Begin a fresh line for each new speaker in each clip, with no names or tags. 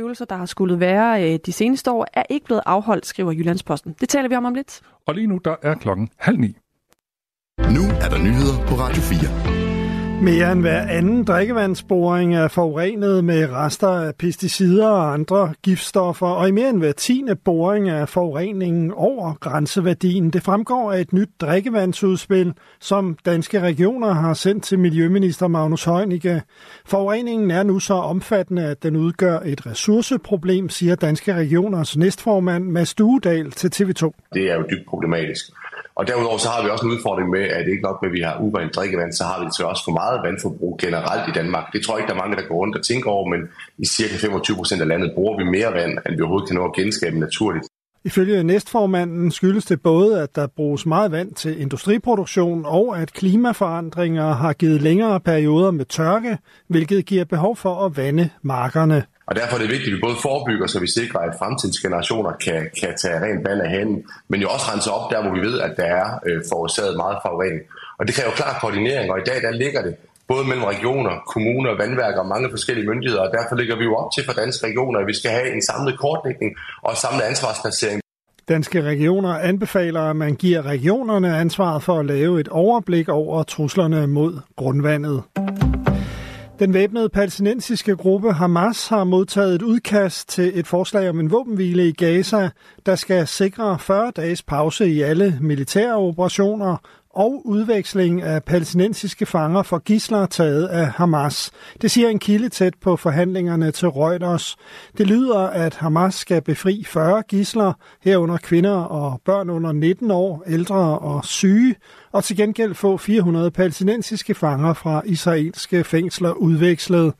øvelser, der har skulle være øh, de seneste år, er ikke blevet afholdt, skriver Jyllandsposten. Det taler vi om om lidt.
Og lige nu, der er klokken halv ni.
Nu er der nyheder på Radio 4.
Mere end hver anden drikkevandsboring er forurenet med rester af pesticider og andre giftstoffer, og i mere end hver tiende boring er forureningen over grænseværdien. Det fremgår af et nyt drikkevandsudspil, som danske regioner har sendt til Miljøminister Magnus Heunicke. Forureningen er nu så omfattende, at den udgør et ressourceproblem, siger danske regioners næstformand Mads Duedal til TV2.
Det er jo dybt problematisk. Og derudover så har vi også en udfordring med, at det ikke nok med, at vi har urent drikkevand, så har vi så også for meget vandforbrug generelt i Danmark. Det tror jeg ikke, der er mange, der går rundt og tænker over, men i cirka 25 procent af landet bruger vi mere vand, end vi overhovedet kan nå at genskabe naturligt.
Ifølge næstformanden skyldes det både, at der bruges meget vand til industriproduktion, og at klimaforandringer har givet længere perioder med tørke, hvilket giver behov for at vande markerne.
Og derfor er det vigtigt, at vi både forebygger, så vi sikrer, at fremtidens generationer kan, kan tage rent vand af handen, men jo også rense op der, hvor vi ved, at der er øh, forårsaget meget forurening. Og det kræver klar koordinering, og i dag der ligger det både mellem regioner, kommuner, vandværker og mange forskellige myndigheder, og derfor ligger vi jo op til for danske regioner, at vi skal have en samlet kortlægning og en samlet ansvarsplacering.
Danske regioner anbefaler, at man giver regionerne ansvaret for at lave et overblik over truslerne mod grundvandet. Den væbnede palæstinensiske gruppe Hamas har modtaget et udkast til et forslag om en våbenhvile i Gaza, der skal sikre 40 dages pause i alle militære operationer og udveksling af palæstinensiske fanger for gisler taget af Hamas. Det siger en kilde tæt på forhandlingerne til Reuters. Det lyder, at Hamas skal befri 40 gisler, herunder kvinder og børn under 19 år, ældre og syge, og til gengæld få 400 palæstinensiske fanger fra israelske fængsler udvekslet.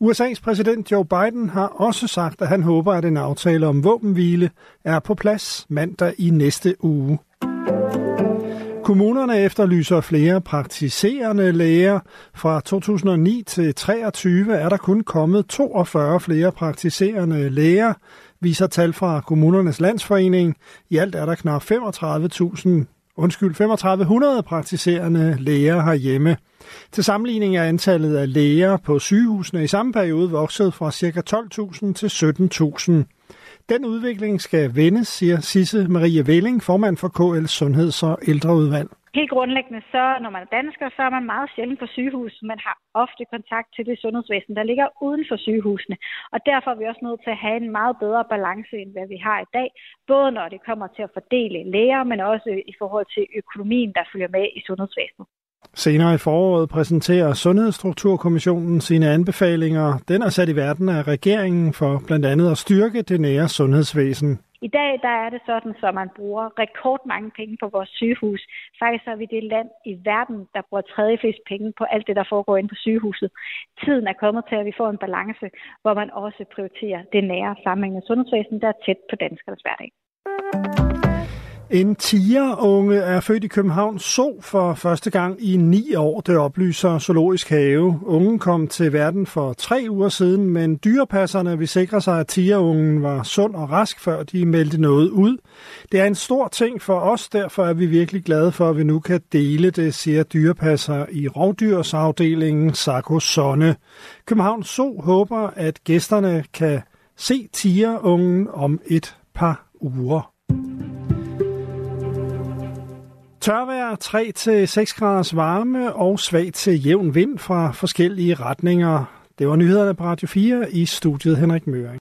USA's præsident Joe Biden har også sagt, at han håber, at en aftale om våbenhvile er på plads mandag i næste uge. Kommunerne efterlyser flere praktiserende læger. Fra 2009 til 2023 er der kun kommet 42 flere praktiserende læger, viser tal fra Kommunernes Landsforening. I alt er der knap 35.000 undskyld, 3500 praktiserende læger herhjemme. Til sammenligning er antallet af læger på sygehusene i samme periode vokset fra ca. 12.000 til 17.000. Den udvikling skal vendes, siger Sisse Marie Velling, formand for KL Sundheds- og Ældreudvalg.
Helt grundlæggende, så når man er dansker, så er man meget sjældent på sygehus. Man har ofte kontakt til det sundhedsvæsen, der ligger uden for sygehusene. Og derfor er vi også nødt til at have en meget bedre balance, end hvad vi har i dag. Både når det kommer til at fordele læger, men også i forhold til økonomien, der følger med i sundhedsvæsenet.
Senere i foråret præsenterer Sundhedsstrukturkommissionen sine anbefalinger. Den er sat i verden af regeringen for blandt andet at styrke det nære sundhedsvæsen.
I dag der er det sådan, at man bruger rekordmange penge på vores sygehus. Faktisk er vi det land i verden, der bruger tredje flest penge på alt det, der foregår inde på sygehuset. Tiden er kommet til, at vi får en balance, hvor man også prioriterer det nære sammenhængende sundhedsvæsen, der er tæt på danskernes hverdag.
En tigerunge er født i København så for første gang i ni år, det oplyser Zoologisk Have. Ungen kom til verden for tre uger siden, men dyrepasserne vil sikre sig, at tigerungen var sund og rask, før de meldte noget ud. Det er en stor ting for os, derfor er vi virkelig glade for, at vi nu kan dele det, siger dyrepasser i rovdyrsafdelingen Sarko Sonne. København så håber, at gæsterne kan se tigerungen om et par uger. Tørvejr 3-6 graders varme og svag til jævn vind fra forskellige retninger. Det var nyhederne på Radio 4 i studiet Henrik Møring.